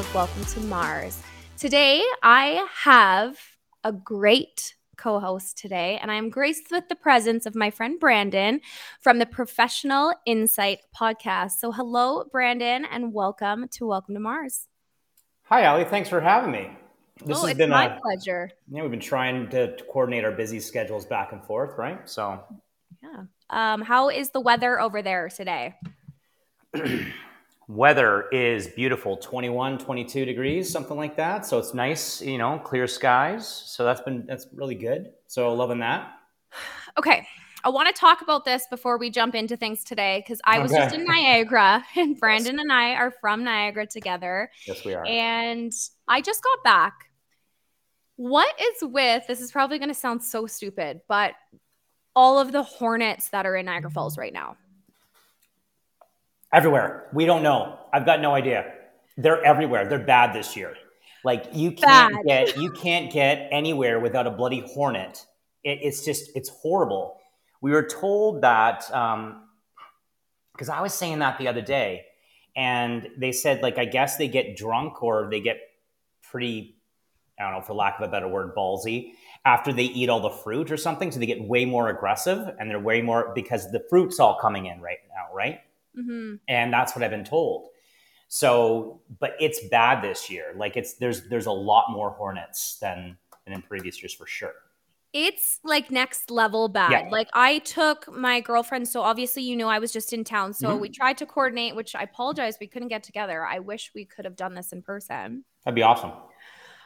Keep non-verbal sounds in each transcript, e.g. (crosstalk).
Of Welcome to Marz. Today, I have a great co host today, and I am graced with the presence of my friend Brandon from the Professional Insight podcast. So, hello, Brandon, and welcome to Welcome to Marz. Hi, Allie. Thanks for having me. This oh, has been my a, pleasure. yeah, we've been trying to, to coordinate our busy schedules back and forth, right? So, Yeah. Um, how is the weather over there today? (clears throat) weather is beautiful 21, 22 degrees, something like that. So, it's nice, you know, clear skies. So, that's been that's really good. So, loving that. Okay. I want to talk about this before we jump into things today because I was just in Niagara (laughs) and Brandon and I are from Niagara together. Yes, we are. And I just got back. What is with this is probably going to sound so stupid, but all of the hornets that are in Niagara Falls right now. Everywhere. We don't know. I've got no idea. They're everywhere. They're bad this year. Like you can't Bad. get you can't get anywhere without a bloody hornet. It, it's just it's horrible. We were told that um, because I was saying that the other day, and they said like I guess they get drunk or they get pretty I don't know for lack of a better word ballsy after they eat all the fruit or something, so they get way more aggressive and they're way more because the fruit's all coming in right now, right? Hmm and that's what I've been told. So, but it's bad this year. Like it's there's there's a lot more hornets than than in previous years for sure. It's like next level bad. Yeah. Like I took my girlfriend, so obviously you know I was just in town, so Mhm. we tried to coordinate, which I apologize we couldn't get together. I wish we could have done this in person. That'd be awesome.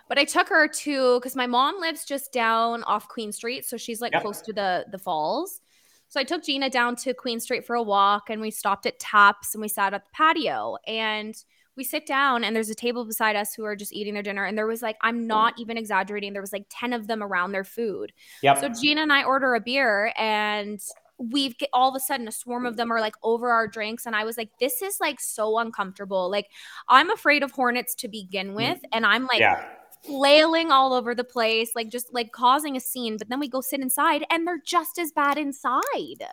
But I took her to because my mom lives just down off Queen Street, so she's like Yep. close to the the falls. So I took Gina down to Queen Street for a walk, and we stopped at Taps and we sat at the patio. And we sit down, and there's a table beside us who are just eating their dinner. And there was like, I'm not even exaggerating, there was like ten of them around their food. Yep. So Gina and I order a beer, and we've get, all of a sudden a swarm of them are like over our drinks, and I was like, this is like so uncomfortable. Like I'm afraid of hornets to begin mm. with, and I'm like yeah. Flailing all over the place, like just like causing a scene. But then we go sit inside and they're just as bad inside.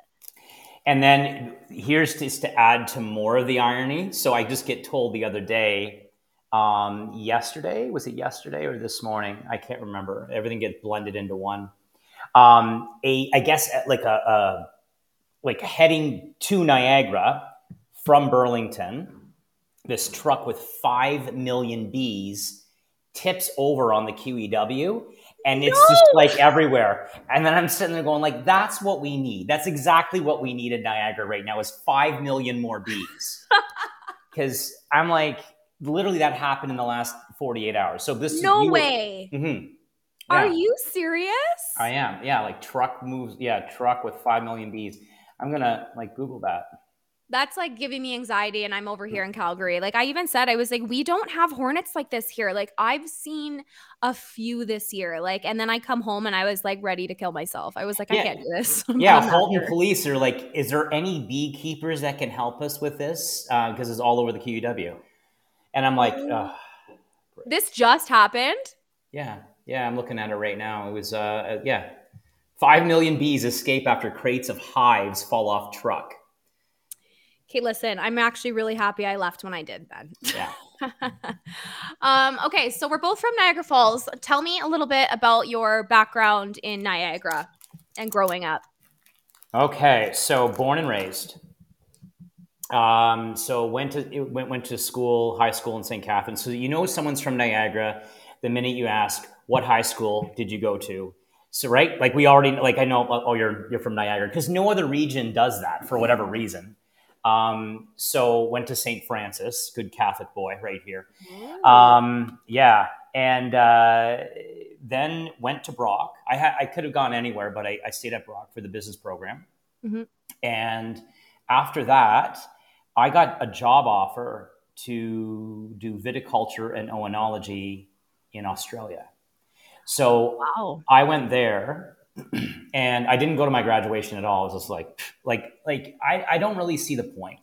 And then here's just to add to more of the irony. So I just get told the other day, um, yesterday was it yesterday or this morning? I can't remember. Everything gets blended into one. Um, a I guess like a, a like heading to Niagara from Burlington, this truck with five million bees tips over on the QEW and it's just like everywhere. And then I'm sitting there going like that's what we need. That's exactly what we need in Niagara right now is 5 million more bees. (laughs) Cuz I'm like literally that happened in the last 48 hours. So this No were- way. Mhm. Are you serious? I am. Yeah, like truck moves. Yeah, truck with 5 million bees. I'm going to like Google that. That's like giving me anxiety. And I'm over here in Calgary. Like I even said, I was like, we don't have hornets like this here. Like I've seen a few this year. Like, and then I come home and I was like ready to kill myself. I was like, I can't do this. (laughs) Yeah, I'm out Halton police are like, is there any beekeepers that can help us with this? Because it's all over the QEW. And I'm like, Ugh. This just happened. yeah, yeah, I'm looking at it right now. It was, uh, uh, yeah, 5 million bees escape after crates of hives fall off truck. Okay, listen, I'm actually really happy I left when I did then. Yeah. (laughs) um, okay, so we're both from Niagara Falls. Tell me a little bit about your background in Niagara and growing up. Okay, so born and raised. Um, so went to went went to school, high school in St. Catharines. So you know someone's from Niagara the minute you ask what high school did you go to? So right, like we already like I know oh you're you're from Niagara because no other region does that for whatever reason. Um, so went to St. Francis, good Catholic boy right here. Um, yeah, and uh, then went to Brock. I had I could have gone anywhere, but I, I stayed at Brock for the business program. Mhm. And after that, I got a job offer to do viticulture and oenology in Australia. So Wow. I went there and I didn't go to my graduation at all. I was just like, like, like I, I don't really see the point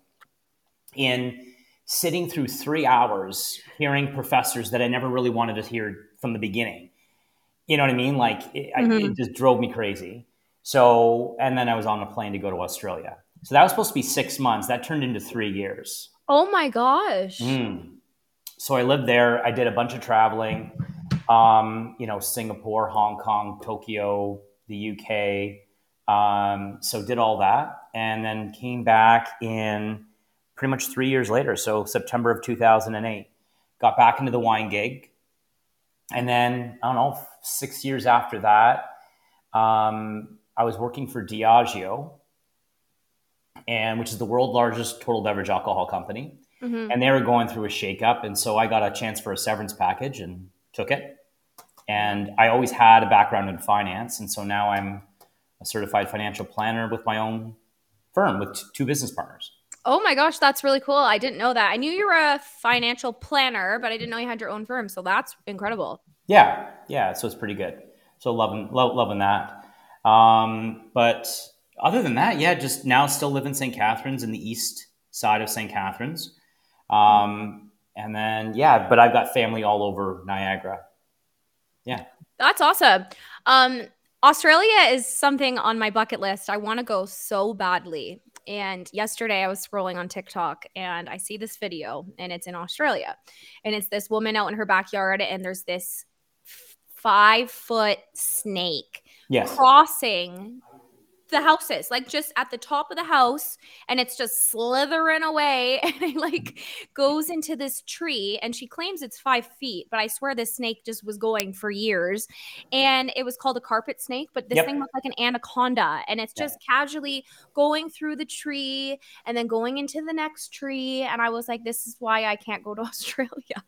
in sitting through three hours hearing professors that I never really wanted to hear from the beginning. You know what I mean? Like it, I, Mhm. it just drove me crazy. So, and then I was on a plane to go to Australia. So that was supposed to be six months. That turned into three years. Oh my gosh. Mm. So I lived there. I did a bunch of traveling. Um, you know, Singapore, Hong Kong, Tokyo, the UK. Um, so did all that, and then came back in pretty much three years later. So September of 2008, got back into the wine gig, and then I don't know, six years after that, um, I was working for Diageo, and which is the world's largest total beverage alcohol company Mhm. and they were going through a shakeup, and so I got a chance for a severance package and took it. And I always had a background in finance, and so now I'm a certified financial planner with my own firm with t- two business partners. Oh my gosh, that's really cool. I didn't know that. I knew you were a financial planner, but I didn't know you had your own firm. So that's incredible. Yeah, yeah, so it's pretty good. So loving lo- loving that. Um, but other than that, yeah, just now still live in St. Catharines in the east side of St. Catharines. Um, and then yeah, but I've got family all over Niagara. Yeah. That's awesome. Um, Australia is something on my bucket list. I want to go so badly. And yesterday I was scrolling on TikTok and I see this video and it's in Australia. And it's this woman out in her backyard and there's this five foot snake Yes. crossing the houses, like just at the top of the house, and it's just slithering away (laughs) and it like mm-hmm. goes into this tree. And she claims it's five feet, but I swear this snake just was going for years. And it was called a carpet snake, but this Yep. thing looked like an anaconda, and it's Yeah. just casually going through the tree and then going into the next tree. And I was like, this is why I can't go to (laughs) Australia.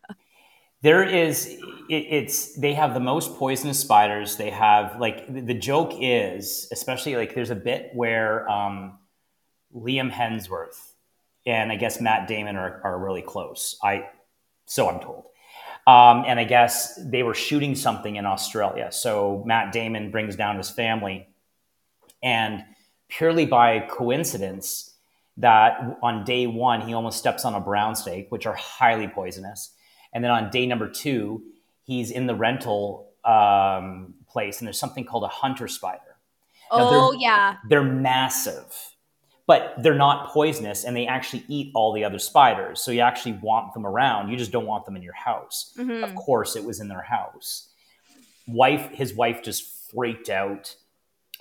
There is, it, it's, they have the most poisonous spiders. They have, like, the, joke is, especially, like, there's a bit where um, Liam Hemsworth and I guess Matt Damon are, are really close. I, so I'm told. Um, and I guess they were shooting something in Australia. So Matt Damon brings down his family. And purely by coincidence, that on day one, he almost steps on a brown snake, which are highly poisonous. And then on day number two, he's in the rental um, place, and there's something called a hunter spider. Now, they're- Oh, yeah. They're massive, but they're not poisonous, and they actually eat all the other spiders. So you actually want them around. You just don't want them in your house. Mhm. Of course, it was in their house. Wife, his wife just freaked out,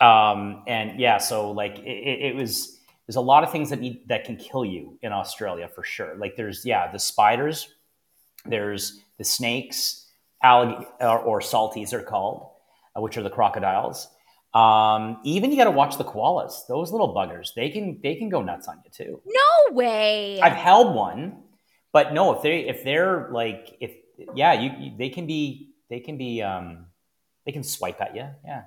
um, and yeah, so like it, it, it was. There's a lot of things that need, that can kill you in Australia for sure. Like there's yeah the spiders, there's the snakes, allig- or, or salties are called, uh, which are the crocodiles. Um, even you got to watch the koalas; those little buggers. They can they can go nuts on you too. No way. I've held one, but no, if they if they're like if yeah, you, you they can be they can be um they can swipe at you. Yeah.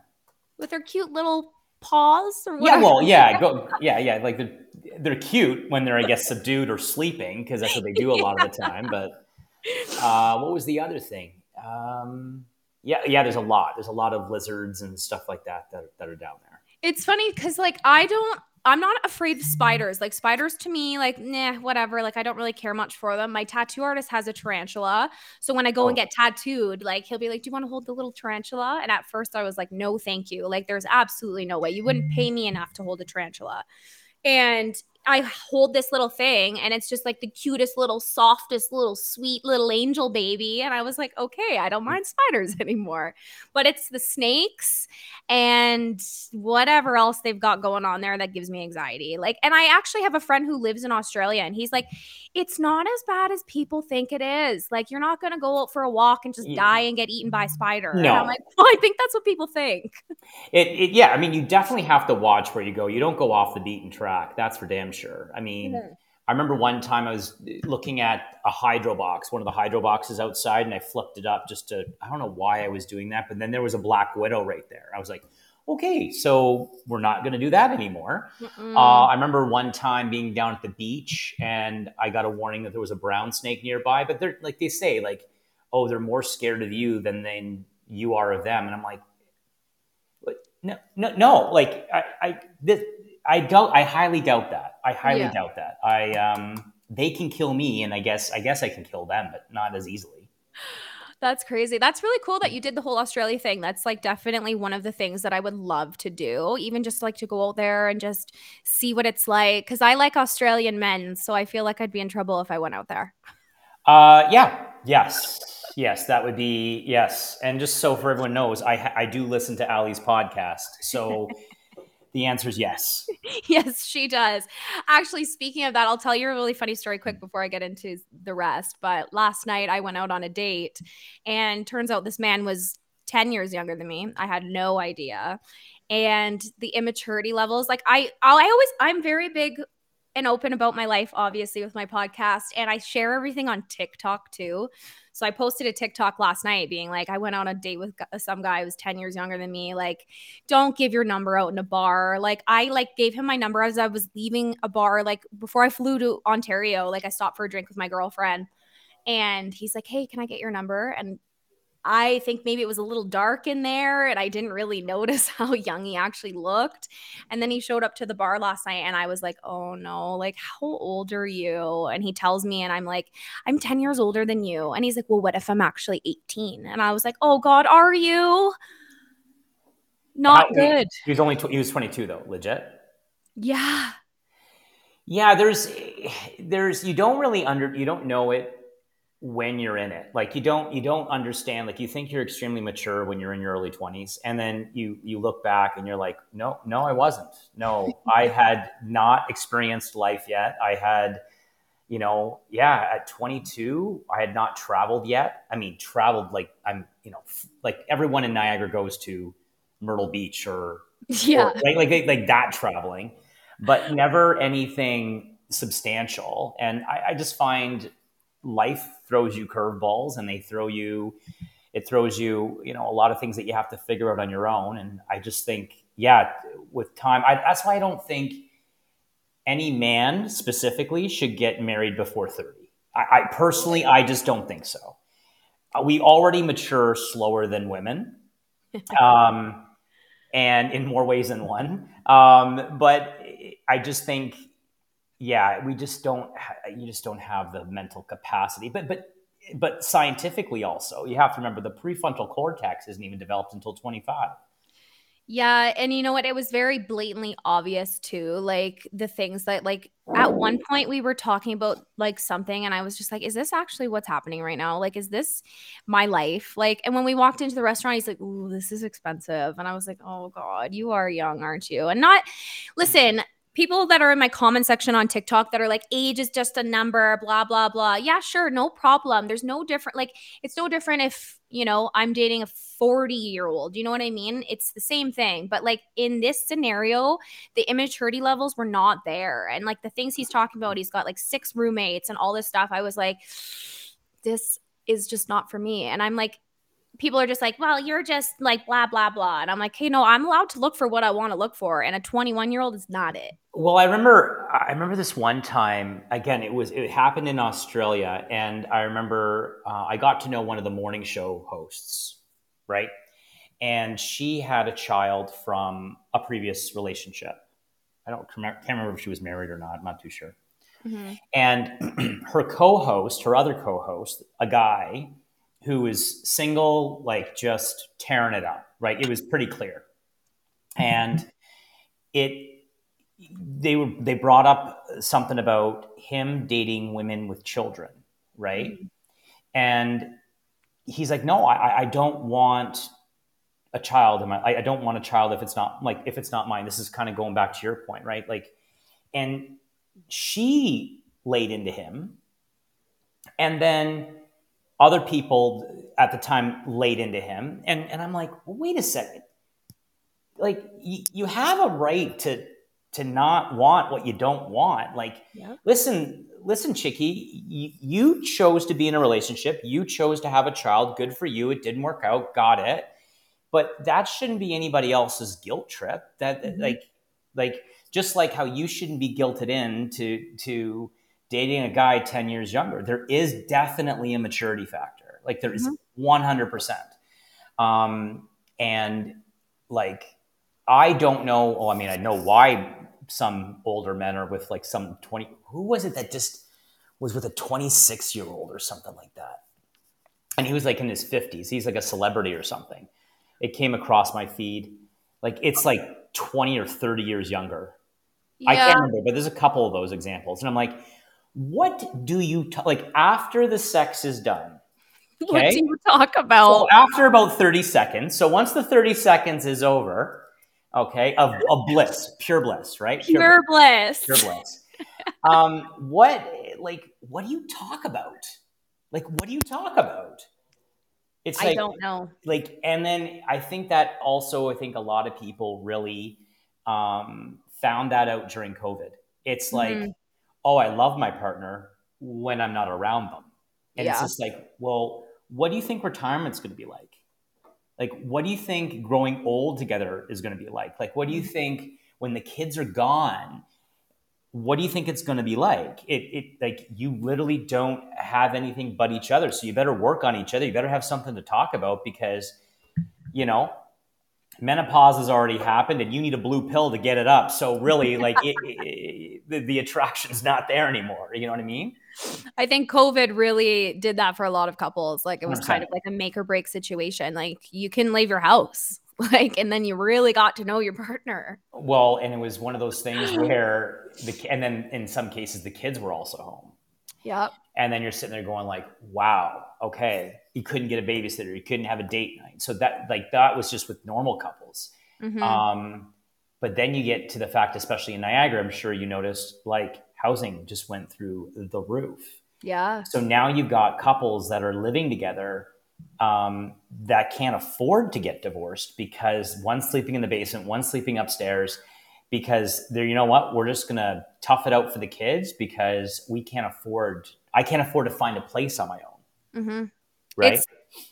With their cute little paws or Yeah, well, yeah, go, (laughs) yeah, yeah. Like they're, they're cute when they're, I guess, subdued or sleeping because that's what they do a lot of the time. But uh, what was the other thing? Um, yeah, yeah. There's a lot. There's a lot of lizards and stuff like that that, that are down there. It's funny because like I don't I'm not afraid of spiders. Like spiders to me, like, nah, whatever. Like I don't really care much for them. My tattoo artist has a tarantula. So when I go and Oh. get tattooed, like he'll be like, Do you want to hold the little tarantula? And at first I was like, No, thank you. Like there's absolutely no way. You wouldn't pay me enough to hold a tarantula. And I hold this little thing and it's just like the cutest little softest little sweet little angel baby and I was like okay I don't mind spiders (laughs) anymore but it's the snakes and whatever else they've got going on there that gives me anxiety like and I actually have a friend who lives in Australia and he's like it's not as bad as people think it is like you're not going to go out for a walk and just mm. die and get eaten by a spider No. and I'm like (laughs) well I think that's what people think It, it, yeah, I mean, you definitely have to watch where you go. You don't go off the beaten track. That's for damn sure. I mean, Mhm. I remember one time I was looking at a hydro box, one of the hydro boxes outside, and I flipped it up just to, I don't know why I was doing that, but then there was a black widow right there. I was like, okay, so we're not going to do that anymore. Uh, I remember one time being down at the beach and I got a warning that there was a brown snake nearby, but they're like they say, like, oh, they're more scared of you than, than you are of them. And I'm like, what? no, no, no. Like I, I, this, I doubt, I highly doubt that. I highly Yeah. doubt that. I, um, they can kill me and I guess, I guess I can kill them, but not as easily. That's crazy. That's really cool that you did the whole Australia thing. That's like definitely one of the things that I would love to do, even just like to go out there and just see what it's like. Cause I like Australian men. So I feel like I'd be in trouble if I went out there. Uh, yeah, yes, yes, that would be yes. And just so for everyone knows, I I do listen to Allie's podcast, so (laughs) the answer is yes. (laughs) yes, she does. Actually, speaking of that, I'll tell you a really funny story quick mm. before I get into the rest. But last night I went out on a date, and turns out this man was 10 years younger than me. I had no idea. And the immaturity levels, like I, I always, I'm very big and open about my life, obviously, with my podcast. And I share everything on TikTok too. So I posted a TikTok last night being like, I went on a date with some guy who was 10 years younger than me. Like, don't give your number out in a bar. Like, I like gave him my number as I was leaving a bar, like before I flew to Ontario. Like, I stopped for a drink with my girlfriend. And he's like, Hey, can I get your number? And I think maybe it was a little dark in there and I didn't really (laughs) notice how young he actually looked. And then he showed up to the bar last night and I was like, oh no, like, how old are you? And he tells me, and I'm like, I'm 10 years older than you. And he's like, well, what if I'm actually 18? And I was like, oh God, are you? Not How- good. He was only tw- he was twenty two though, legit. Yeah. Yeah, there's there's you don't really under you don't know it when you're in it. Like you don't you don't understand. Like you think you're extremely mature when you're in your early 20s and then you you look back and you're like, "No, no I wasn't. No, (laughs) I had not experienced life yet. I had you know, yeah, at 22, I had not traveled yet. I mean, traveled like I'm, you know, f- like everyone in Niagara goes to Myrtle Beach or Yeah. or like like like that traveling, but never anything substantial. And I, I just find life throws you curveballs, and they throw you, it throws you, you know, a lot of things that you have to figure out on your own. And I just think, yeah, with time, I, that's why I don't think any man specifically should get married before thirty. I, I personally, I just don't think so. We already mature slower than women. (laughs) Um, and in more ways than one. Um, but I just think, yeah, we just don't. You just don't have the mental capacity. But but but scientifically, also, you have to remember the prefrontal cortex isn't even developed until twenty five. Yeah, and you know what? It was very blatantly obvious too. Like the things that like at one point we were talking about like something and I was just like, is this actually what's happening right now? Like is this my life? Like and when we walked into the restaurant, he's like, "Ooh, this is expensive." And I was like, "Oh god, you are young, aren't you?" And not listen, people that are in my comment section on TikTok that are like age is just a number, blah blah blah. Yeah, sure, no problem. There's no different like it's no different if you know i'm dating a 40 year old you know what i mean it's the same thing but like in this scenario the immaturity levels were not there and like the things he's talking about he's got like six roommates and all this stuff i was like this is just not for me and i'm like people are just like well you're just like blah blah blah and i'm like hey no i'm allowed to look for what i want to look for and a 21 year old is not it Well, I remember I remember this one time. Again, it was it happened in Australia, and I remember uh, I got to know one of the morning show hosts, right? And she had a child from a previous relationship. I don't can't remember if she was married or not. I'm not too sure. And (clears throat) her co-host, her other co-host, a guy who was single, like just tearing it up, right? It was pretty clear. And it they were they brought up something about him dating women with children, right? And he's like, no, I, I don't want a child in my, I, I don't want a child if it's not like, if it's not mine, this is kind of going back to your point, right? Like, and she laid into him. And then other people at the time laid into him. And, and I'm like, well, wait a second. Like, y- you have a right to, to not want what you don't want. Like, yeah. listen, listen, Chicky, you, you chose to be in a relationship. You chose to have a child. Good for you. It didn't work out. Got it. But that shouldn't be anybody else's guilt trip. That mm-hmm. like, like just like how you shouldn't be guilted in to to dating a guy 10 years younger. There is definitely a maturity factor. Like there is mm-hmm. 100%. Um, and like, I don't know. Well, I mean, I know why some older men are with like some 20 who was it that just was with a 26 year old or something like that and he was like in his 50s he's like a celebrity or something it came across my feed like it's like 20 or 30 years younger yeah. i can't remember but there's a couple of those examples and i'm like what do you t- like after the sex is done (laughs) okay? what do you talk about so after about 30 seconds so once the 30 seconds is over okay, of, of bliss, pure bliss, right? Pure, pure bliss. bliss. Pure bliss. um, what, like, what do you talk about? Like, what do you talk about? It's like, I don't know. Like, and then I think that also, I think a lot of people really um, found that out during COVID. It's like, mm-hmm. Oh, I love my partner when I'm not around them. And yeah. it's just like, well, what do you think retirement's going to be like? like what do you think growing old together is going to be like like what do you mm-hmm. think when the kids are gone what do you think it's going to be like it, it like you literally don't have anything but each other so you better work on each other you better have something to talk about because you know menopause has already happened and you need a blue pill to get it up so really like it, it, the, the attraction's not there anymore you know what i mean I think COVID really did that for a lot of couples. Like it was kind of like a make or break situation. Like you can leave your house, (laughs) like, and then you really got to know your partner. Well, and it was one of those things (gasps) where the and then in some cases the kids were also home. Yep. And then you're sitting there going like, wow, okay, you couldn't get a babysitter, you couldn't have a date night. So that like that was just with normal couples. Mm-hmm. Um, but then you get to the fact, especially in Niagara, I'm sure you noticed like housing just went through the roof. Yeah. So now you've got couples that are living together um, that can't afford to get divorced because one's sleeping in the basement, one's sleeping upstairs because they're, you know what, we're just going to tough it out for the kids because we can't afford, I can't afford to find a place on my own. Mm-hmm. Right. It's,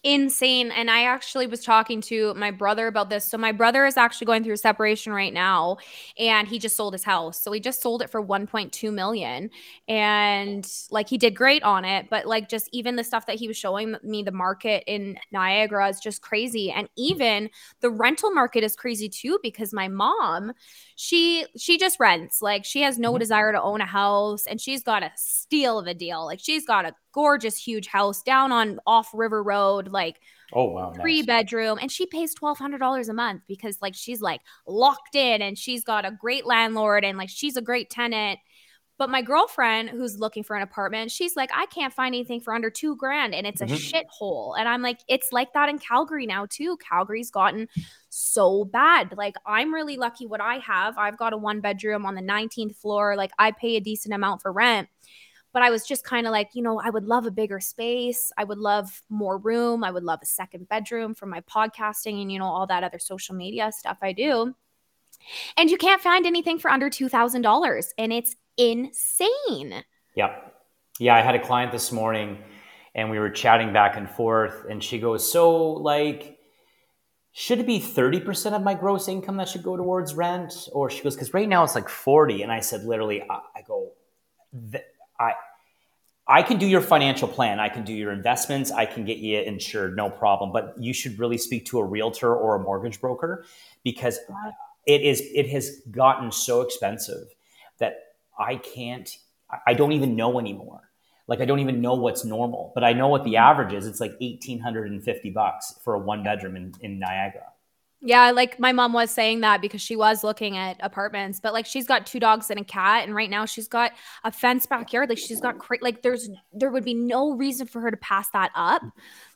insane. And I actually was talking to my brother about this. So my brother is actually going through a separation right now and he just sold his house. So he just sold it for 1.2 million and like he did great on it, but like just even the stuff that he was showing me the market in Niagara is just crazy. And even the rental market is crazy too because my mom, she she just rents. Like she has no mm-hmm. desire to own a house and she's got a steal of a deal. Like she's got a gorgeous huge house down on off river road like oh wow three nice. bedroom and she pays $1200 a month because like she's like locked in and she's got a great landlord and like she's a great tenant but my girlfriend who's looking for an apartment, she's like, I can't find anything for under two grand and it's a mm-hmm. shithole. And I'm like, it's like that in Calgary now too. Calgary's gotten so bad. Like, I'm really lucky what I have. I've got a one bedroom on the 19th floor. Like, I pay a decent amount for rent but I was just kind of like, you know, I would love a bigger space. I would love more room. I would love a second bedroom for my podcasting and, you know, all that other social media stuff I do. And you can't find anything for under $2,000. And it's insane. Yep. Yeah. I had a client this morning and we were chatting back and forth. And she goes, So, like, should it be 30% of my gross income that should go towards rent? Or she goes, Because right now it's like 40. And I said, literally, I, I go, I I can do your financial plan. I can do your investments. I can get you insured, no problem. But you should really speak to a realtor or a mortgage broker because it is it has gotten so expensive that I can't. I don't even know anymore. Like I don't even know what's normal, but I know what the mm-hmm. average is. It's like eighteen hundred and fifty bucks for a one bedroom in, in Niagara. Yeah, like my mom was saying that because she was looking at apartments, but like she's got two dogs and a cat, and right now she's got a fenced backyard. Like she's got cra- like there's there would be no reason for her to pass that up,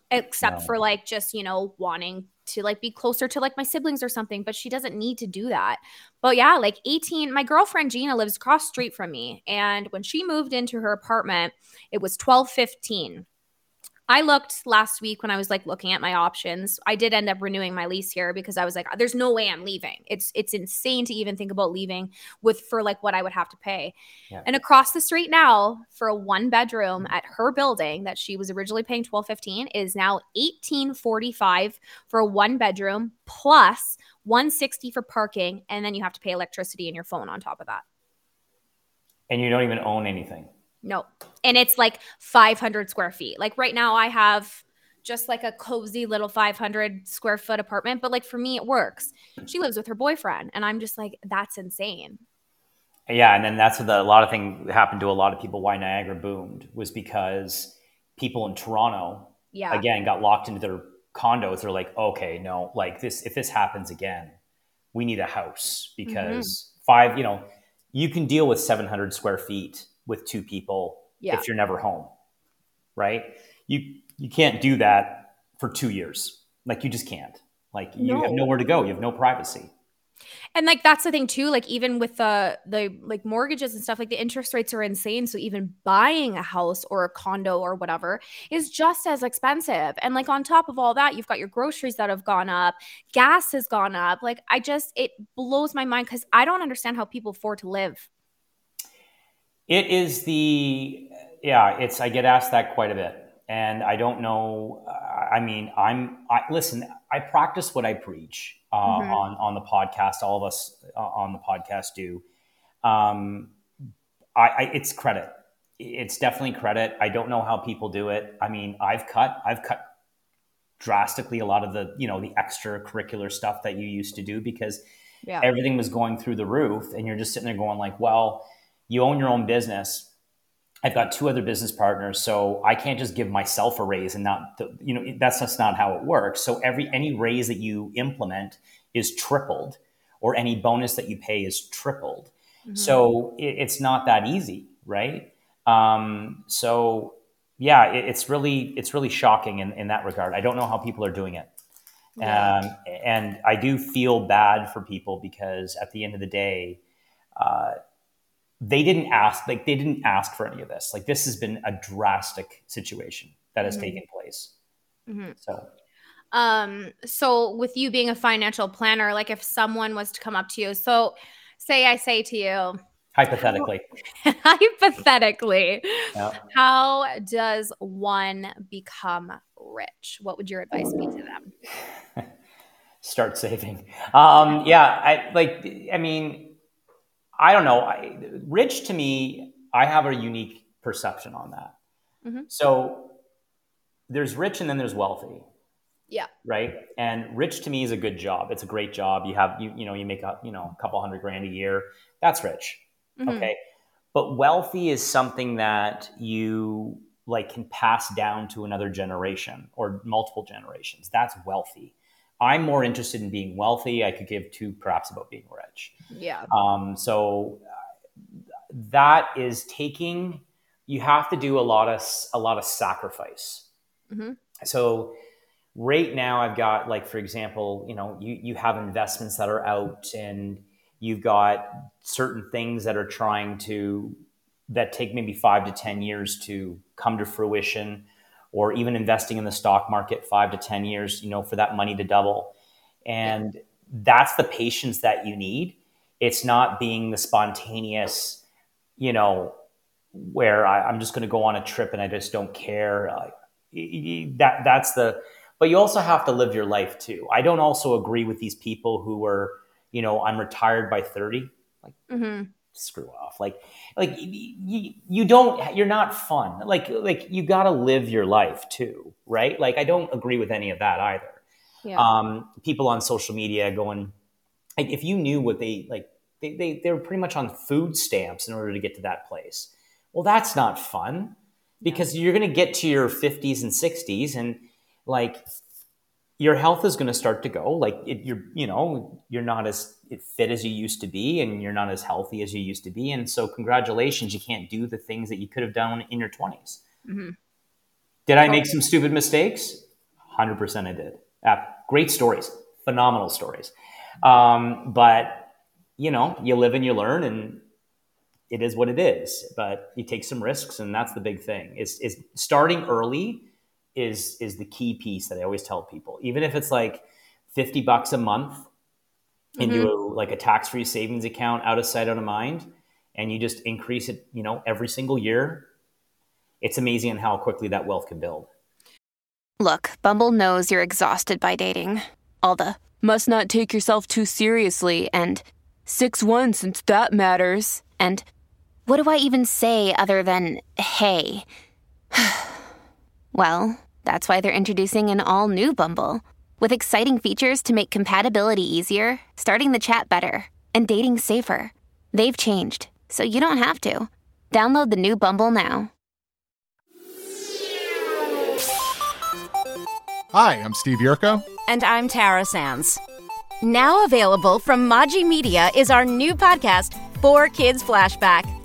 except No. for like just you know wanting to like be closer to like my siblings or something. But she doesn't need to do that. But yeah, like 18. My girlfriend Gina lives across street from me, and when she moved into her apartment, it was twelve fifteen. I looked last week when I was like looking at my options. I did end up renewing my lease here because I was like, there's no way I'm leaving. It's it's insane to even think about leaving with for like what I would have to pay. Yeah. And across the street now for a one bedroom mm-hmm. at her building that she was originally paying 1215 is now 1845 for a one bedroom plus 160 for parking and then you have to pay electricity and your phone on top of that. And you don't even own anything. No. And it's like 500 square feet. Like right now, I have just like a cozy little 500 square foot apartment, but like for me, it works. She lives with her boyfriend, and I'm just like, that's insane. Yeah, and then that's what the, a lot of thing happened to a lot of people. Why Niagara boomed was because people in Toronto Yeah. again got locked into their condos. They're like, okay, no, like this. If this happens again, we need a house because mm-hmm. five. You know, you can deal with seven hundred square feet with two people Yeah. if you're never home, right? You you can't do that for two years. Like you just can't. Like you have nowhere to go. You have no privacy. And like that's the thing too. Like even with the the like mortgages and stuff, like the interest rates are insane. So even buying a house or a condo or whatever is just as expensive. And like on top of all that, you've got your groceries that have gone up, gas has gone up. Like I just it blows my mind because I don't understand how people afford to live. It is the yeah. It's I get asked that quite a bit, and I don't know. I mean, I'm I listen. I practice what I preach uh, Mhm. on on the podcast. All of us uh, on the podcast do. Um, I, I it's credit. It's definitely credit. I don't know how people do it. I mean, I've cut. I've cut drastically a lot of the you know the extracurricular stuff that you used to do because Yeah. everything was going through the roof and you're just sitting there going like well you own your own business. I've got two other business partners so i can't just give myself a raise and not you know that's just not how it works. So every any raise that you implement is tripled or any bonus that you pay is tripled. Mhm. so it, it's not that easy right? Um, so yeah it, it's really it's really shocking in, in that regard. I don't know how people are doing it. Yeah. um, and I do feel bad for people because at the end of the day, uh, they didn't ask, like they didn't ask for any of this. Like this has been a drastic situation that has Mhm. taken place. Mhm. So Um, so with you being a financial planner, like if someone was to come up to you, so say I say to you, hypothetically, (laughs) hypothetically, yeah. how does one become rich? What would your advice be to them? (laughs) start saving. Um, yeah, I like. I mean, I don't know. I, rich to me, I have a unique perception on that. Mhm. So there's rich and then there's wealthy. Yeah. Right. And rich to me is a good job. It's a great job. You have you you know you make a you know a couple hundred grand a year. That's rich. Mhm. Okay. But wealthy is something that you like can pass down to another generation or multiple generations. That's wealthy. I'm more interested in being wealthy. I could give two perhaps about being rich. Yeah. Um, so that is taking. You have to do a lot of a lot of sacrifice. Mhm. So right now, I've got like for example, you know, you you have investments that are out, and you've got certain things that are trying to that take maybe five to ten years to come to fruition, or even investing in the stock market five to ten years, you know, for that money to double, and that's the patience that you need. It's not being the spontaneous, you know, where I, I'm just going to go on a trip and I just don't care. Uh, that that's the. But you also have to live your life too. I don't also agree with these people who are, you know, I'm retired by 30. hmm Screw off. Like, like you, you don't. You're not fun. Like, like you got to live your life too, right? Like, I don't agree with any of that either Yeah. um, people on social media going, like, if you knew what they like, they, they, they were pretty much on food stamps in order to get to that place. Well, that's not fun because you're going to get to your 50s and 60s and like, your health is going to start to go like it, you're you know you're not as fit as you used to be and you're not as healthy as you used to be. And so congratulations you can't do the things that you could have done in your 20s mm-hmm. did i make some stupid mistakes? 100% i did. Uh, great stories phenomenal stories. Um, but you know you live and you learn and it is what it is but you take some risks and that's the big thing. Is, is starting early is is the key piece that I always tell people. Even if it's like 50 bucks a month into mm-hmm. a, like a tax-free savings account out of sight out of mind and you just increase it, you know, every single year, it's amazing how quickly that wealth can build. Look, Bumble knows you're exhausted by dating. All the must not take yourself too seriously and 6-1 since that matters. And what do I even say other than hey? (sighs) well, that's why they're introducing an all new Bumble with exciting features to make compatibility easier, starting the chat better, and dating safer. They've changed, so you don't have to. Download the new Bumble now. Hi, I'm Steve Yerko. And I'm Tara Sands. Now available from Maji Media is our new podcast, 4Kids Flashback.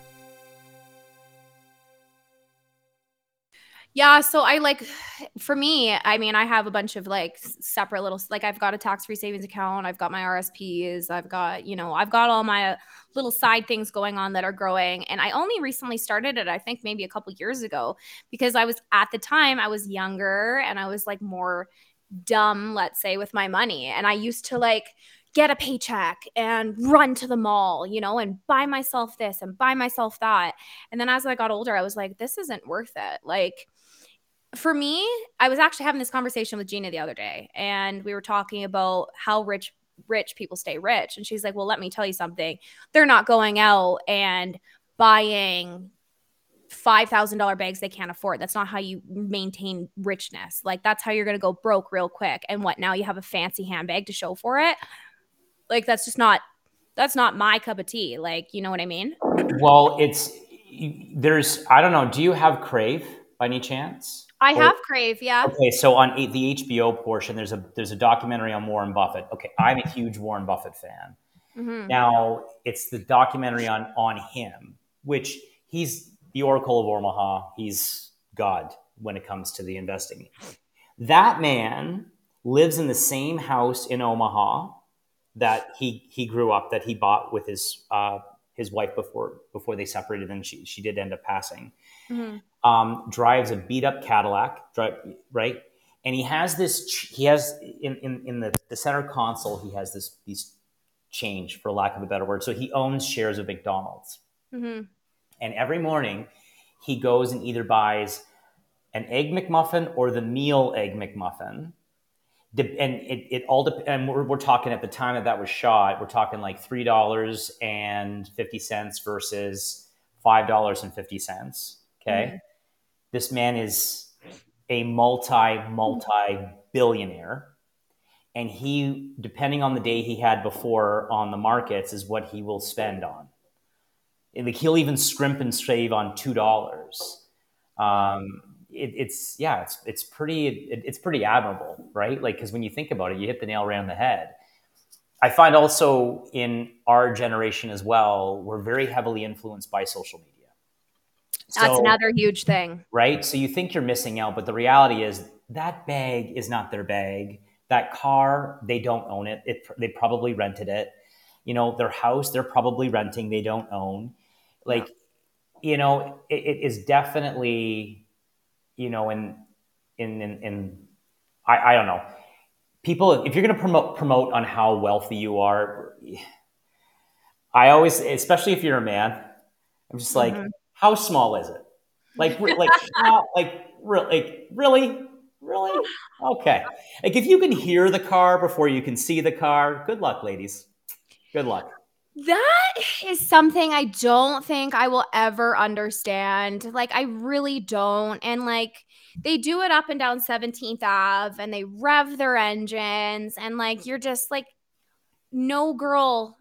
Yeah, so I like for me, I mean, I have a bunch of like separate little like I've got a tax-free savings account, I've got my RSPs, I've got, you know, I've got all my uh, little side things going on that are growing and I only recently started it I think maybe a couple years ago because I was at the time I was younger and I was like more dumb, let's say, with my money and I used to like get a paycheck and run to the mall, you know, and buy myself this and buy myself that. And then as I got older, I was like, this isn't worth it. Like, for me, I was actually having this conversation with Gina the other day, and we were talking about how rich rich people stay rich. And she's like, Well, let me tell you something. They're not going out and buying $5,000 bags they can't afford. That's not how you maintain richness. Like, that's how you're going to go broke real quick. And what now you have a fancy handbag to show for it? Like, that's just not, that's not my cup of tea. Like, you know what I mean? Well, it's, there's, I don't know. Do you have Crave by any chance? I have Crave, yeah. Okay, so on the HBO portion, there's a there's a documentary on Warren Buffett. Okay, I'm a huge Warren Buffett fan. Mm-hmm. Now it's the documentary on on him, which he's the Oracle of Omaha. He's God when it comes to the investing. That man lives in the same house in Omaha that he he grew up that he bought with his uh, his wife before before they separated and she she did end up passing. Mm-hmm um, drives a beat up Cadillac, drive, right? And he has this, he has in, in, in the, the center console, he has this, these change for lack of a better word. So he owns shares of McDonald's. Mm-hmm. And every morning he goes and either buys an egg McMuffin or the meal egg McMuffin. And it, it all depends. And we're, we're talking at the time that that was shot, we're talking like $3.50 versus $5.50. Okay. Mm-hmm. This man is a multi, multi billionaire. And he, depending on the day he had before on the markets, is what he will spend on. Like he'll even scrimp and save on two dollars. Um, it, it's yeah, it's it's pretty it, it's pretty admirable, right? Like because when you think about it, you hit the nail right on the head. I find also in our generation as well, we're very heavily influenced by social media. So, That's another huge thing. Right? So you think you're missing out, but the reality is that bag is not their bag. That car, they don't own it. it they probably rented it. You know, their house, they're probably renting, they don't own. Like, you know, it, it is definitely, you know, in, in, in, in I, I don't know people, if you're going to promote promote on how wealthy you are, I always, especially if you're a man, I'm just like, mm-hmm. how small is it? Like, like, (laughs) how, like, re- like, really, really? Okay. Like, if you can hear the car before you can see the car, good luck, ladies. Good luck. That is something I don't think I will ever understand. Like, I really don't. And like, they do it up and down 17th Ave and they rev their engines. And like, you're just like, no girl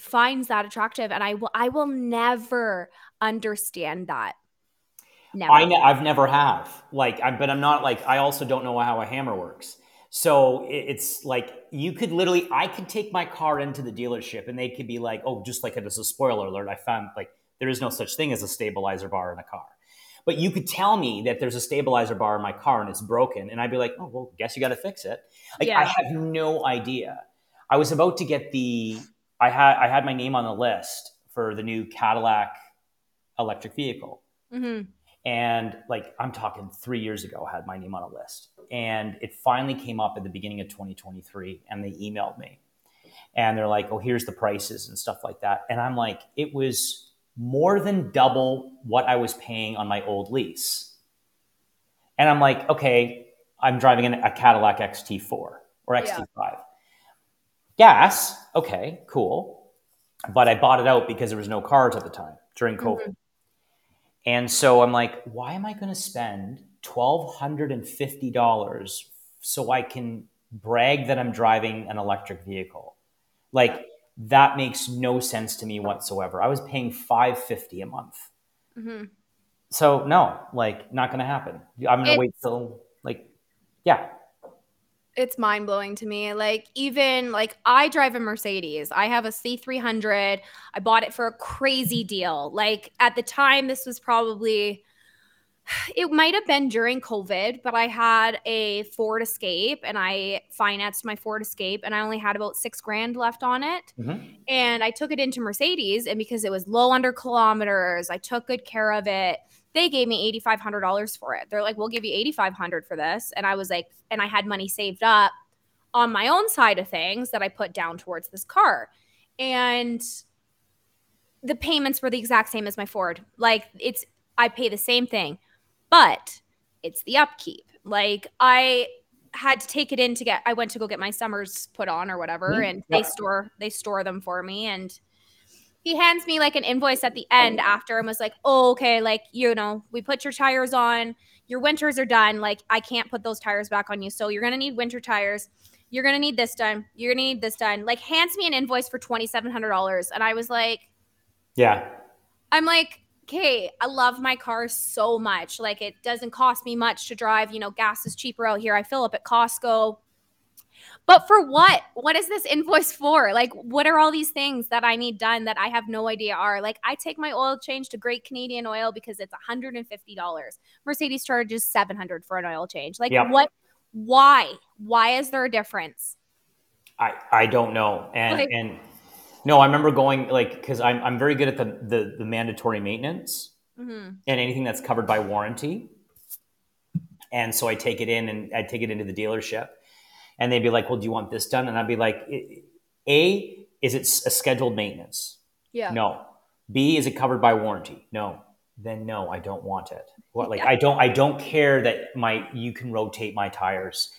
finds that attractive. And I will, I will never understand that. Never. I ne- I've never have like, I, but I'm not like, I also don't know how a hammer works. So it's like you could literally, I could take my car into the dealership and they could be like, oh, just like it is a spoiler alert, I found like there is no such thing as a stabilizer bar in a car. But you could tell me that there's a stabilizer bar in my car and it's broken, and I'd be like, oh, well, guess you got to fix it. Like yeah. I have no idea. I was about to get the, I had I had my name on the list for the new Cadillac electric vehicle. Mm-hmm. And like I'm talking three years ago, I had my name on a list. And it finally came up at the beginning of 2023 and they emailed me. And they're like, oh, here's the prices and stuff like that. And I'm like, it was more than double what I was paying on my old lease. And I'm like, okay, I'm driving a Cadillac XT4 or XT5. Yeah. Gas, okay, cool. But I bought it out because there was no cars at the time during COVID. Mm-hmm. And so I'm like, why am I going to spend $1,250 so I can brag that I'm driving an electric vehicle? Like, that makes no sense to me whatsoever. I was paying 550 a month. Mm-hmm. So no, like not going to happen. I'm going to wait till like, yeah it's mind blowing to me. Like even like I drive a Mercedes. I have a C300. I bought it for a crazy deal. Like at the time this was probably (sighs) it might have been during COVID, but I had a Ford Escape and I financed my Ford Escape and I only had about 6 grand left on it. Mm-hmm. And I took it into Mercedes and because it was low under kilometers, I took good care of it they gave me $8500 for it. They're like we'll give you 8500 for this. And i was like and i had money saved up on my own side of things that i put down towards this car. And the payments were the exact same as my ford. Like it's i pay the same thing but it's the upkeep. Like i had to take it in to get i went to go get my summers put on or whatever mm-hmm. and they store they store them for me. And he hands me like an invoice at the end after and was like, oh, okay, like, you know, we put your tires on, your winters are done. Like, I can't put those tires back on you. So you're going to need winter tires. You're going to need this done. You're going to need this done. Like, hands me an invoice for $2,700. And I was like, yeah. I'm like, okay, I love my car so much. Like, it doesn't cost me much to drive. You know, gas is cheaper out here. I fill up at Costco. But for what? What is this invoice for? Like, what are all these things that I need done that I have no idea are? Like, I take my oil change to Great Canadian Oil because it's $150. Mercedes charges 700 for an oil change. Like, yep. what? Why? Why is there a difference? I I don't know. And like, and no, I remember going like because I'm I'm very good at the the, the mandatory maintenance mm-hmm. and anything that's covered by warranty. And so I take it in and I take it into the dealership and they'd be like, "Well, do you want this done?" And I'd be like, "A, is it a scheduled maintenance? Yeah. No. B, is it covered by warranty? No. Then no, I don't want it. What like yeah. I don't I don't care that my you can rotate my tires.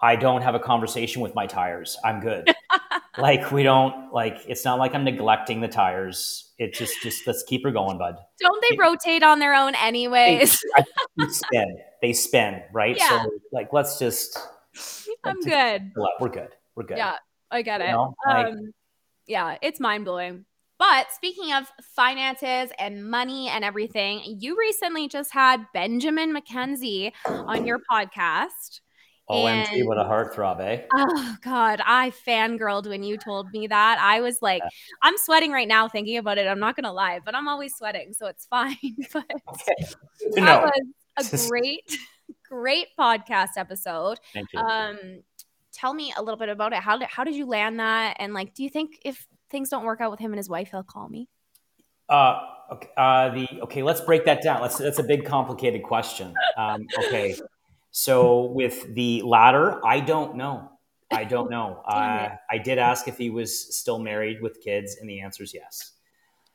I don't have a conversation with my tires. I'm good. (laughs) like we don't like it's not like I'm neglecting the tires. It just just let's keep her going, bud. Don't they it, rotate on their own anyways? they, they spin. They spin, right? Yeah. So like let's just I'm good. We're good. We're good. Yeah, I get it. You know, like, um, yeah, it's mind blowing. But speaking of finances and money and everything, you recently just had Benjamin McKenzie on your podcast. OMG, and, what a heartthrob, eh? Oh God, I fangirled when you told me that. I was like, yeah. I'm sweating right now thinking about it. I'm not gonna lie, but I'm always sweating, so it's fine. (laughs) but okay. that no. was a (laughs) great great podcast episode. Thank you. Um, tell me a little bit about it. How did how did you land that? And like, do you think if things don't work out with him and his wife, he'll call me? Uh, okay. Uh, the okay. Let's break that down. Let's. That's a big, complicated question. Um, okay. So with the latter, I don't know. I don't know. (laughs) uh, I did ask if he was still married with kids, and the answer is yes.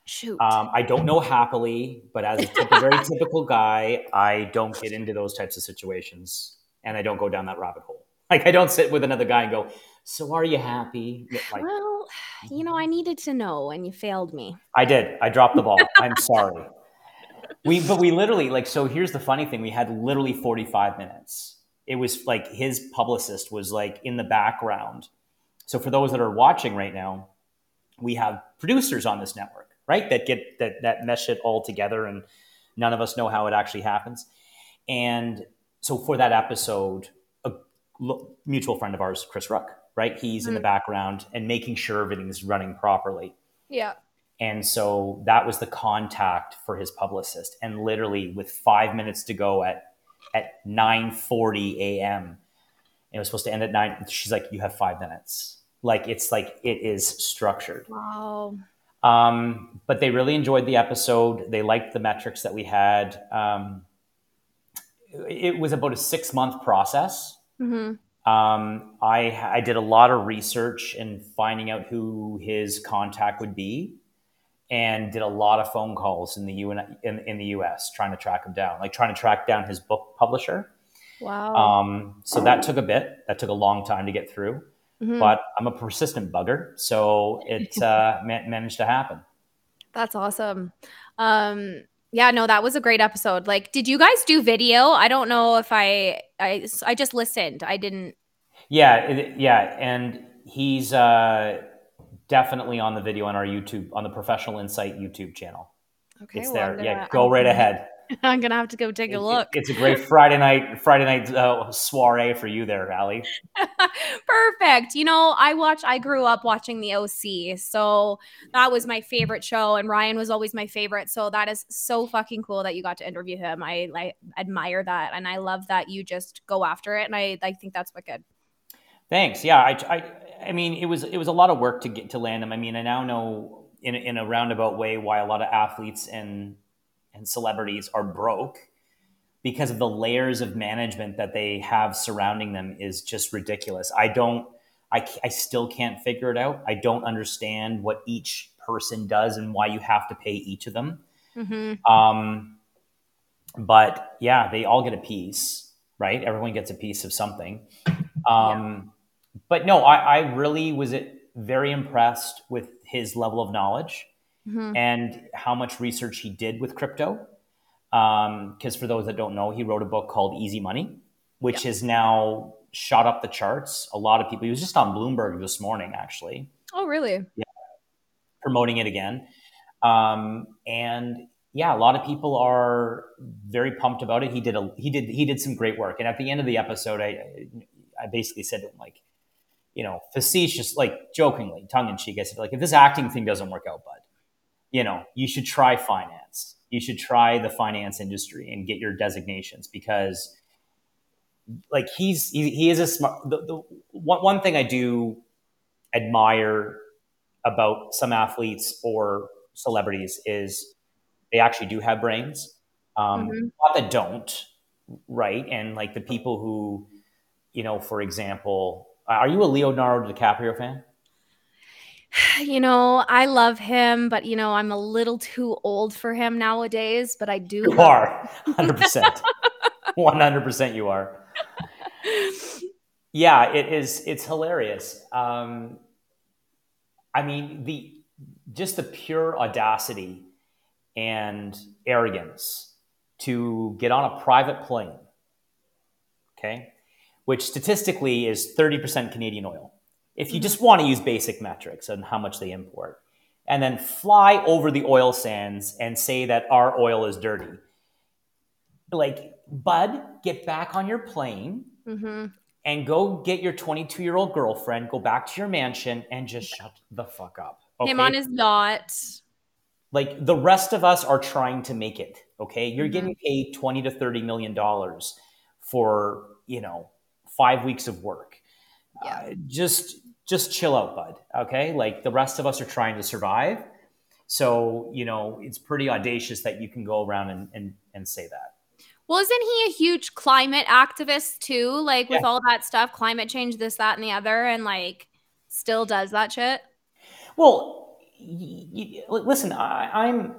Shoot. Um, I don't know happily, but as a, very typical guy, I don't get into those types of situations, and I don't go down that rabbit hole. Like I don't sit with another guy and go, "So are you happy?" Like well, you know, I needed to know, and you failed me. I did. I dropped the ball. I'm sorry. We, but we literally like. So here's the funny thing: we had literally 45 minutes. It was like his publicist was like in the background. So for those that are watching right now, we have producers on this network, right? That get that that mesh it all together, and none of us know how it actually happens. And so for that episode, a mutual friend of ours, Chris Rook, right? He's in the mm. background and making sure everything's running properly. Yeah. And so that was the contact for his publicist. And literally with five minutes to go at at 9:40 a.m. It was supposed to end at nine. She's like, "You have five minutes." Like it's like it is structured. Wow. Um, but they really enjoyed the episode. They liked the metrics that we had. Um, it was about a six month process. hmm Um, I I did a lot of research in finding out who his contact would be, and did a lot of phone calls in the U in, in the U.S. trying to track him down, like trying to track down his book publisher. Wow. Um, so that took a bit. That took a long time to get through, Mhm. but I'm a persistent bugger, so it uh, (laughs) ma- managed to happen. That's awesome. Um yeah, no, that was a great episode. Like, did you guys do video? I don't know if I I I just listened. I didn't Yeah, it, yeah, and he's uh, definitely on the video on our YouTube on the Professional Insight YouTube channel. Okay. it's well, there. Gonna- yeah, go I'm right gonna- ahead. (laughs) I'm gonna have to go take a look. It's a great Friday night Friday night uh, soiree for you there, Allie. (laughs) Perfect. You know, I watch I grew up watching the OC. So that was my favorite show and Ryan was always my favorite. So that is so fucking cool that you got to interview him. I I admire that and I love that you just go after it and I I think that's wicked. Thanks. Yeah, I, I, I mean, it was it was a lot of work to get to land him. I mean, I now know in in a roundabout way why a lot of athletes and and celebrities are broke because of the layers of management that they have surrounding them is just ridiculous. I don't, I, I still can't figure it out. I don't understand what each person does and why you have to pay each of them. Mhm. Um, but yeah, they all get a piece, right? Everyone gets a piece of something. Um, But no, I, I really was very impressed with his level of knowledge Mhm. and how much research he did with crypto. Because for those that don't know, he wrote a book called Easy Money, which has now shot up the charts. A lot of people. He was just on Bloomberg this morning, actually Oh, really? Yeah, promoting it again. Um, and yeah, a lot of people are very pumped about it. He did a he did he did some great work. And at the end of the episode, I I basically said to him like, you know, facetious, like jokingly, tongue in cheek. I said like, if this acting thing doesn't work out, bud, you know, you should try finance. You should try the finance industry and get your designations because like he's he, he is a smart the, the one, one thing i do admire about some athletes or celebrities is they actually do have brains um, Mhm. not that don't right and like the people who you know for example are you a leonardo dicaprio fan (sighs) You know, I love him, but you know, I'm a little too old for him nowadays, but I do you are. 100% 100% (laughs) you are. Yeah it is it's hilarious. Um i mean the just the pure audacity and arrogance to get on a private plane okay which statistically is 30% canadian oil if you just want to use basic metrics on how much they import and then fly over the oil sands and say that our oil is dirty like bud get back on your plane mm-hmm. and go get your 22 year old girlfriend, go back to your mansion, and just shut the fuck up. him on his yacht. like the rest of us are trying to make it. Okay, you're Mhm. getting paid 20 to 30 million dollars for you know five weeks of work. Yeah. Uh, just just chill out, bud. Okay, like the rest of us are trying to survive. So you know it's pretty audacious that you can go around and and, and say that. Well, isn't he a huge climate activist too? Like with Yeah. all that stuff, climate change, this, that, and the other, and like still does that shit. Well, y- y- listen, I, I'm,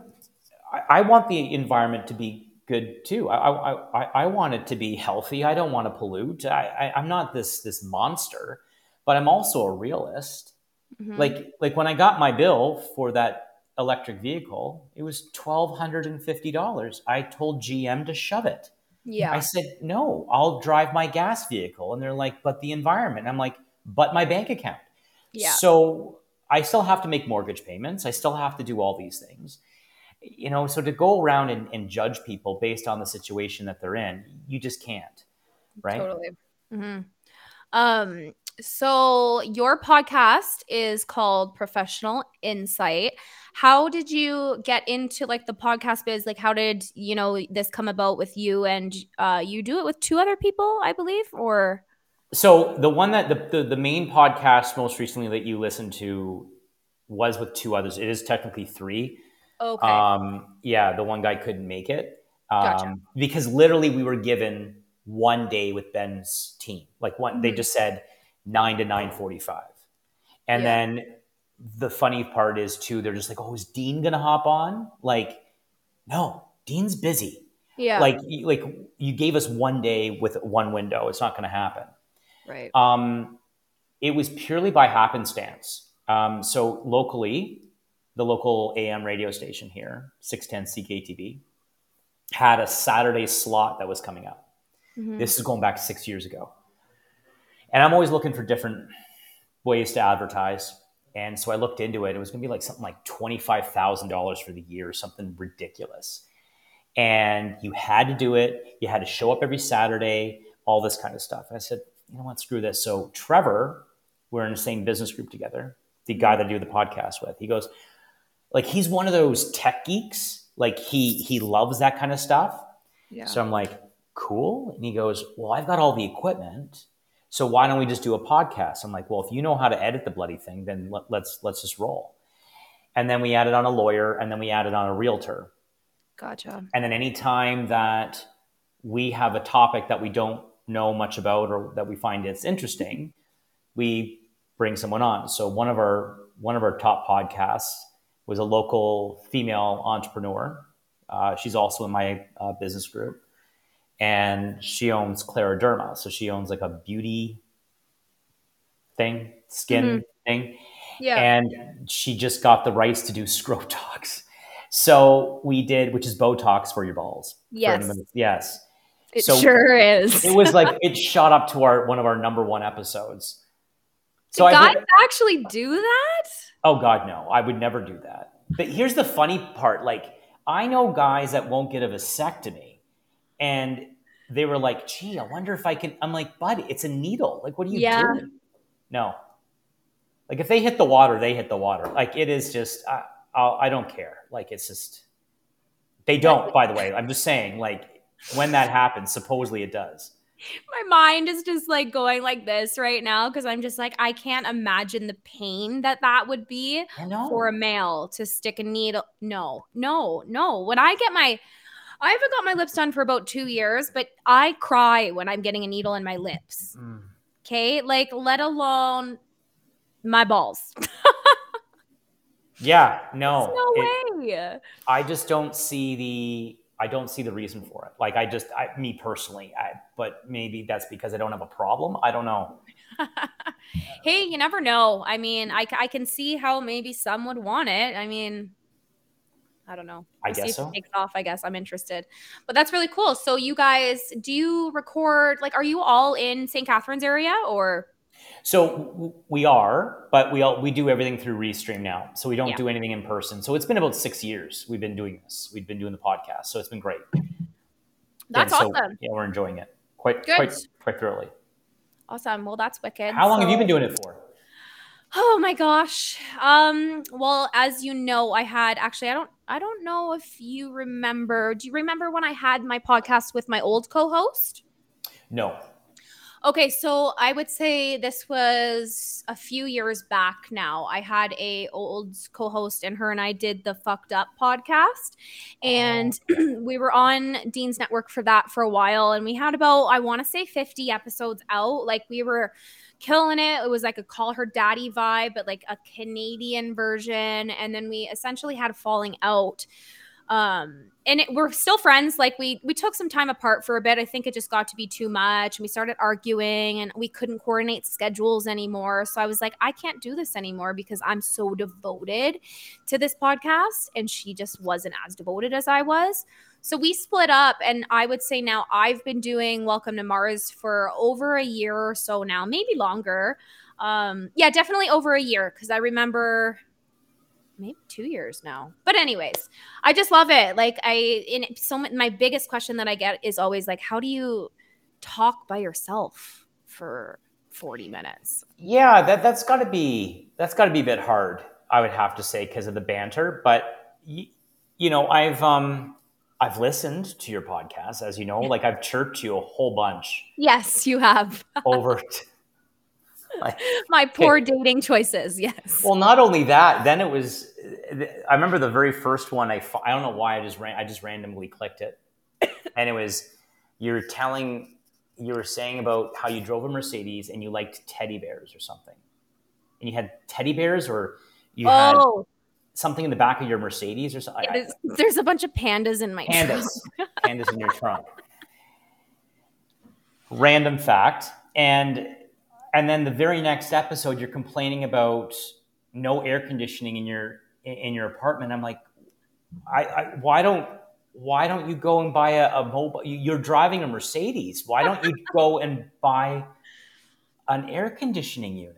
I, I want the environment to be good too. I, I, I, I want it to be healthy. I don't want to pollute. I, I, I'm not this this monster, but I'm also a realist. Mhm. Like like when I got my bill for that electric vehicle, it was twelve hundred and fifty dollars. I told GM to shove it. yeah, I said, no, I'll drive my gas vehicle. And they're like, but the environment. I'm like, but my bank account. yeah, So I still have to make mortgage payments. I still have to do all these things. You know, so to go around and, and judge people based on the situation that they're in, you just can't. Right. totally. hmm Um, so your podcast is called Professional Insight. How did you get into like the podcast biz? Like, how did you know this come about with you? And uh, you do it with two other people, I believe, or So the one that the, the, the main podcast most recently that you listened to was with two others. It is technically three. okay, Um, yeah, the one guy couldn't make it um, Gotcha. because literally we were given one day with Ben's team. Like one, they Mhm. just said nine to nine forty-five, and Yeah. then the funny part is too. They're just like, "Oh, is Dean gonna hop on?" Like, no, Dean's busy. yeah, Like, you- like you gave us one day with one window. It's not gonna happen. right, Um, it was purely by happenstance. Um, so locally, the local AM radio station here, 610 CKTB, had a Saturday slot that was coming up. Mhm. This is going back six years ago. And I'm always looking for different ways to advertise. And so I looked into it. It was going to be like something like $25,000 for the year, something ridiculous. And you had to do it. You had to show up every Saturday, all this kind of stuff. And I said, you know what, screw this. So Trevor, we're in the same business group together, the guy that I do the podcast with, he goes, like, he's one of those tech geeks. Like he he loves that kind of stuff. yeah, So I'm like, cool. And he goes, well, I've got all the equipment. So why don't we just do a podcast? I'm like, well, if you know how to edit the bloody thing, then let, let's let's just roll. And then we added on a lawyer, and then we added on a realtor. gotcha. And then anytime that we have a topic that we don't know much about or that we find it's interesting, we bring someone on. So one of our one of our top podcasts was a local female entrepreneur. Uh, she's also in my uh, business group, and she owns Clariderma. So she owns like a beauty thing, skin mm-hmm. thing Yeah, and she just got the rights to do (laughs) Scrotox. So we did, which is Botox for your balls. Yes. yes. it so sure is. It was like (laughs) it shot up to our one of our number one episodes. So Did I guys actually do that? oh god no, I would never do that. But here's the funny part: like I know guys that won't get a vasectomy, and they were like, "Gee, I wonder if I can." I'm like, "Buddy, it's a needle. Like, what are you Yeah. doing?" No. Like if they hit the water, they hit the water. Like it is just, I, I'll, I don't care. Like it's just, they don't. By the way, I'm just saying. Like when that happens, supposedly it does. My mind is just like going like this right now because I'm just like I can't imagine the pain that that would be for a male to stick a needle. No, no, no. When I get my, I haven't got my lips done for about two years, but I cry when I'm getting a needle in my lips. Mm. Okay, like let alone my balls. (laughs) Yeah. No. no it- way. I just don't see the. I don't see the reason for it. Like I just, I, me personally, I, but maybe that's because I don't have a problem. I don't know. (laughs) hey, you never know. I mean, I can see how maybe some would want it. I mean, I don't know. I guess so. Takes off. I guess I'm interested. But that's really cool. So you guys, do you record? Like, are you all in St. Catharines area or? So we are, but we all, we do everything through Restream now. So we don't Yeah. do anything in person. So it's been about six years we've been doing this. We've been doing the podcast. So it's been great. That's so, awesome. Yeah, we're enjoying it quite Good. quite quite thoroughly. Awesome. Well, that's wicked. How long have you been doing it for? Oh my gosh. Um, well, as you know, I had actually I don't I don't know if you remember. Do you remember when I had my podcast with my old co-host? No. Okay, so I would say this was a few years back now. I had a old co-host and her and I did the Fucked Up podcast oh. and Oh. (clears throat) we were on Dean's network for that for a while and we had about I want to say 50 episodes out. Like we were killing it. It was like a call her daddy vibe but like a Canadian version. And then we essentially had a falling out. Um and it, we're still friends. Like we we took some time apart for a bit. I think it just got to be too much. And we started arguing and we couldn't coordinate schedules anymore. So i was like i can't do this anymore because i'm so devoted to this podcast. And she just wasn't as devoted as i was so we split up and i would say now i've been doing welcome to Marz for over a year or so now maybe longer um yeah definitely over a year because i remember maybe two years now. But anyways, I just love it. Like I, in so my, biggest question that I get is always like, how do you talk by yourself for forty minutes? Yeah, that that's got to be that's got to be a bit hard. I would have to say because of the banter, but y- you know, I've um I've listened to your podcast, as you know, like I've chirped you a whole bunch Yes, you have (laughs) over. like, my poor dating choices. Yes. well, not only that, then it was. I remember the very first one. I I don't know why I just ran. I just randomly clicked it, (laughs) and it was you're telling you were saying about how you drove a Mercedes and you liked teddy bears or something, and you had teddy bears or you had oh, something in the back of your Mercedes or something. there's, there's a bunch of pandas in my Pandas, trunk. (laughs) pandas in your trunk. Random fact, and and then the very next episode, you're complaining about no air conditioning in your in your apartment. I'm like, I, I why don't why don't you go and buy a, a mobile? You're driving a Mercedes. Why don't you (laughs) go and buy an air conditioning unit?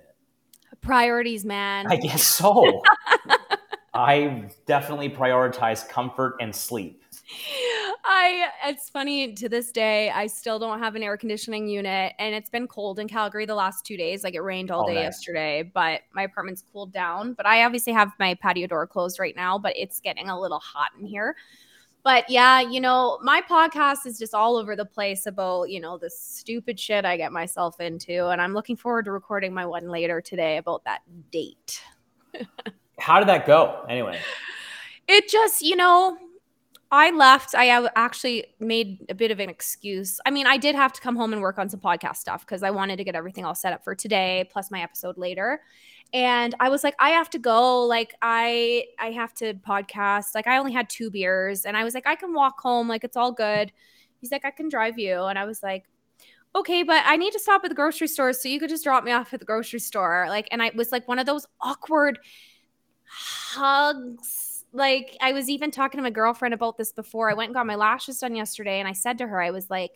Priorities, man. I guess so. (laughs) I definitely prioritize comfort and sleep. I it's funny to this day I still don't have an air conditioning unit and it's been cold in Calgary the last 2 days. Like it rained all Oh, day yesterday but my apartment's cooled down. But I obviously have my patio door closed right now but it's getting a little hot in here. But yeah you know my podcast is just all over the place about you know the stupid shit I get myself into and I'm looking forward to recording my one later today about that date (laughs) How did that go? Anyway. it just you know i left. I actually made a bit of an excuse. I mean i did have to come home and work on some podcast stuff because i wanted to get everything all set up for today plus my episode later. And i was like i have to go. Like i i have to podcast. Like i only had two beers and i was like i can walk home. Like it's all good. He's like i can drive you. And i was like okay but i need to stop at the grocery store so you could just drop me off at the grocery store. Like and i was like one of those awkward hugs. Like I was even talking to my girlfriend about this before. I went and got my lashes done yesterday and I said to her, I was like,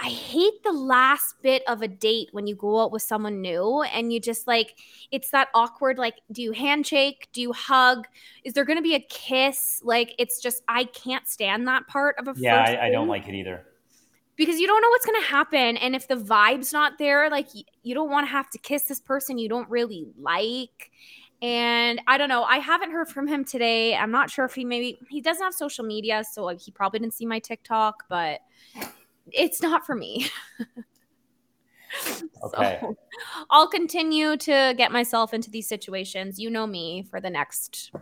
I hate the last bit of a date when you go out with someone new and you just like it's that awkward like do you handshake do you hug is there going to be a kiss like it's just I can't stand that part of a Yeah, I, I don't like it either. because you don't know what's going to happen and if the vibe's not there like you don't want to have to kiss this person you don't really like and i don't know i haven't heard from him today i'm not sure if he maybe he doesn't have social media so like he probably didn't see my tiktok but it's not for me (laughs) Okay. so i'll continue to get myself into these situations you know me for the next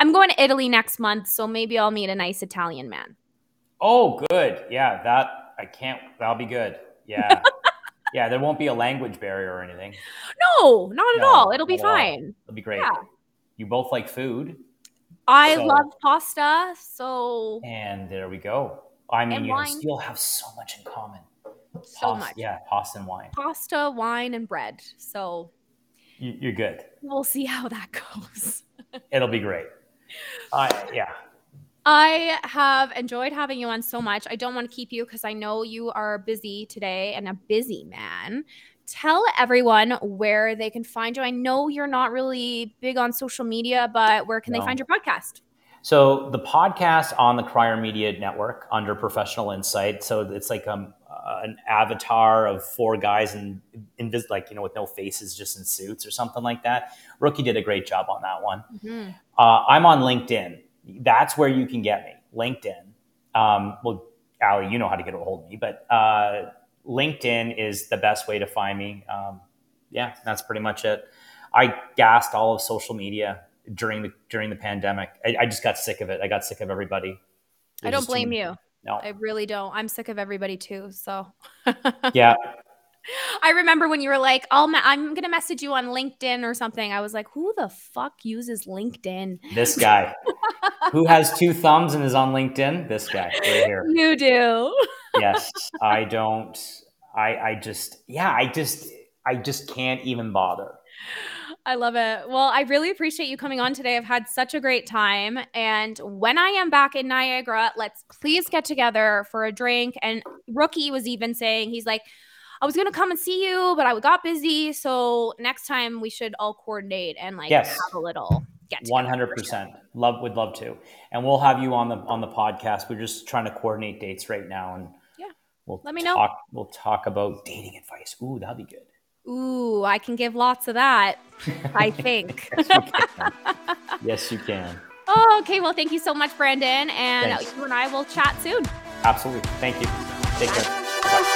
i'm going to italy next month so maybe i'll meet a nice italian man Oh, good. Yeah, that I can't. That'll be good. Yeah, (laughs) yeah. There won't be a language barrier or anything. no not at No, all it'll be fine It'll be great. Yeah. You both like food, I So- love pasta, so and there we go. I mean, And you wine. still have so much in common. so Pasta- much. Yeah, pasta and wine. Pasta, wine, and bread. So You, you're good. we'll see how that (laughs) goes. It'll be great. I yeah. I have enjoyed having you on so much. I don't want to keep you because I know you are busy today and a busy man. Tell everyone where they can find you. I know you're not really big on social media, but where can they find your podcast? So the podcast on the Crier Media Network under Professional Insight. So it's like um, uh, an avatar of four guys in, invis- like you know with no faces, just in suits or something like that. Rookie did a great job on that one. Mm-hmm. Uh, I'm on LinkedIn. That's where you can get me. LinkedIn. Um, well, Allie, you know how to get a hold of me, but uh, LinkedIn is the best way to find me. Um, yeah, that's pretty much it. I gassed all of social media during the during the pandemic. I, I just got sick of it. I got sick of everybody. I don't blame too, you. No, I really don't. I'm sick of everybody too. So (laughs) yeah. I remember when you were like, "Oh, I'm gonna message you on LinkedIn or something." I was like, "Who the fuck uses LinkedIn?" This guy, who has two thumbs and is on LinkedIn. This guy right here. (laughs) You do. yes, I don't. I I just yeah. I just I just can't even bother. I love it. Well, I really appreciate you coming on today. I've had such a great time. And when I am back in Niagara, let's please get together for a drink. And Rookie was even saying, he's like, I was going to come and see you, but I got busy. So next time we should all coordinate and like yes. have a little get 100%. Love would love to. And we'll have you on the on the podcast. We're just trying to coordinate dates right now and yeah. We'll let me talk, know. We'll talk about dating advice. Ooh, that'd be good. Ooh, I can give lots of that, I (laughs) think. yes, you yes, you can. Oh, okay. Well, thank you so much, Brandon. And Thanks. you and I will chat soon. Absolutely. Thank you. Take care. Bye.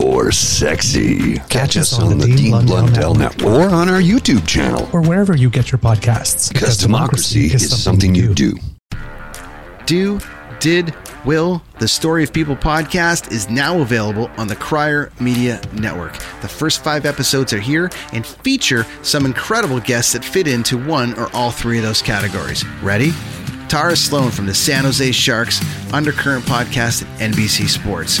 Or sexy. Catch, Catch us on, on the Dean, Dean Blundell, Blundell Network. or on our YouTube channel or wherever you get your podcasts. Because, because democracy, democracy, is, something, something you do. Do, did, will. The Story of People podcast is now available on the Crier Media Network. The first five episodes are here and feature some incredible guests that fit into one or all three of those categories. Ready? Tara Sloan from the San Jose Sharks Undercurrent podcast at NBC Sports.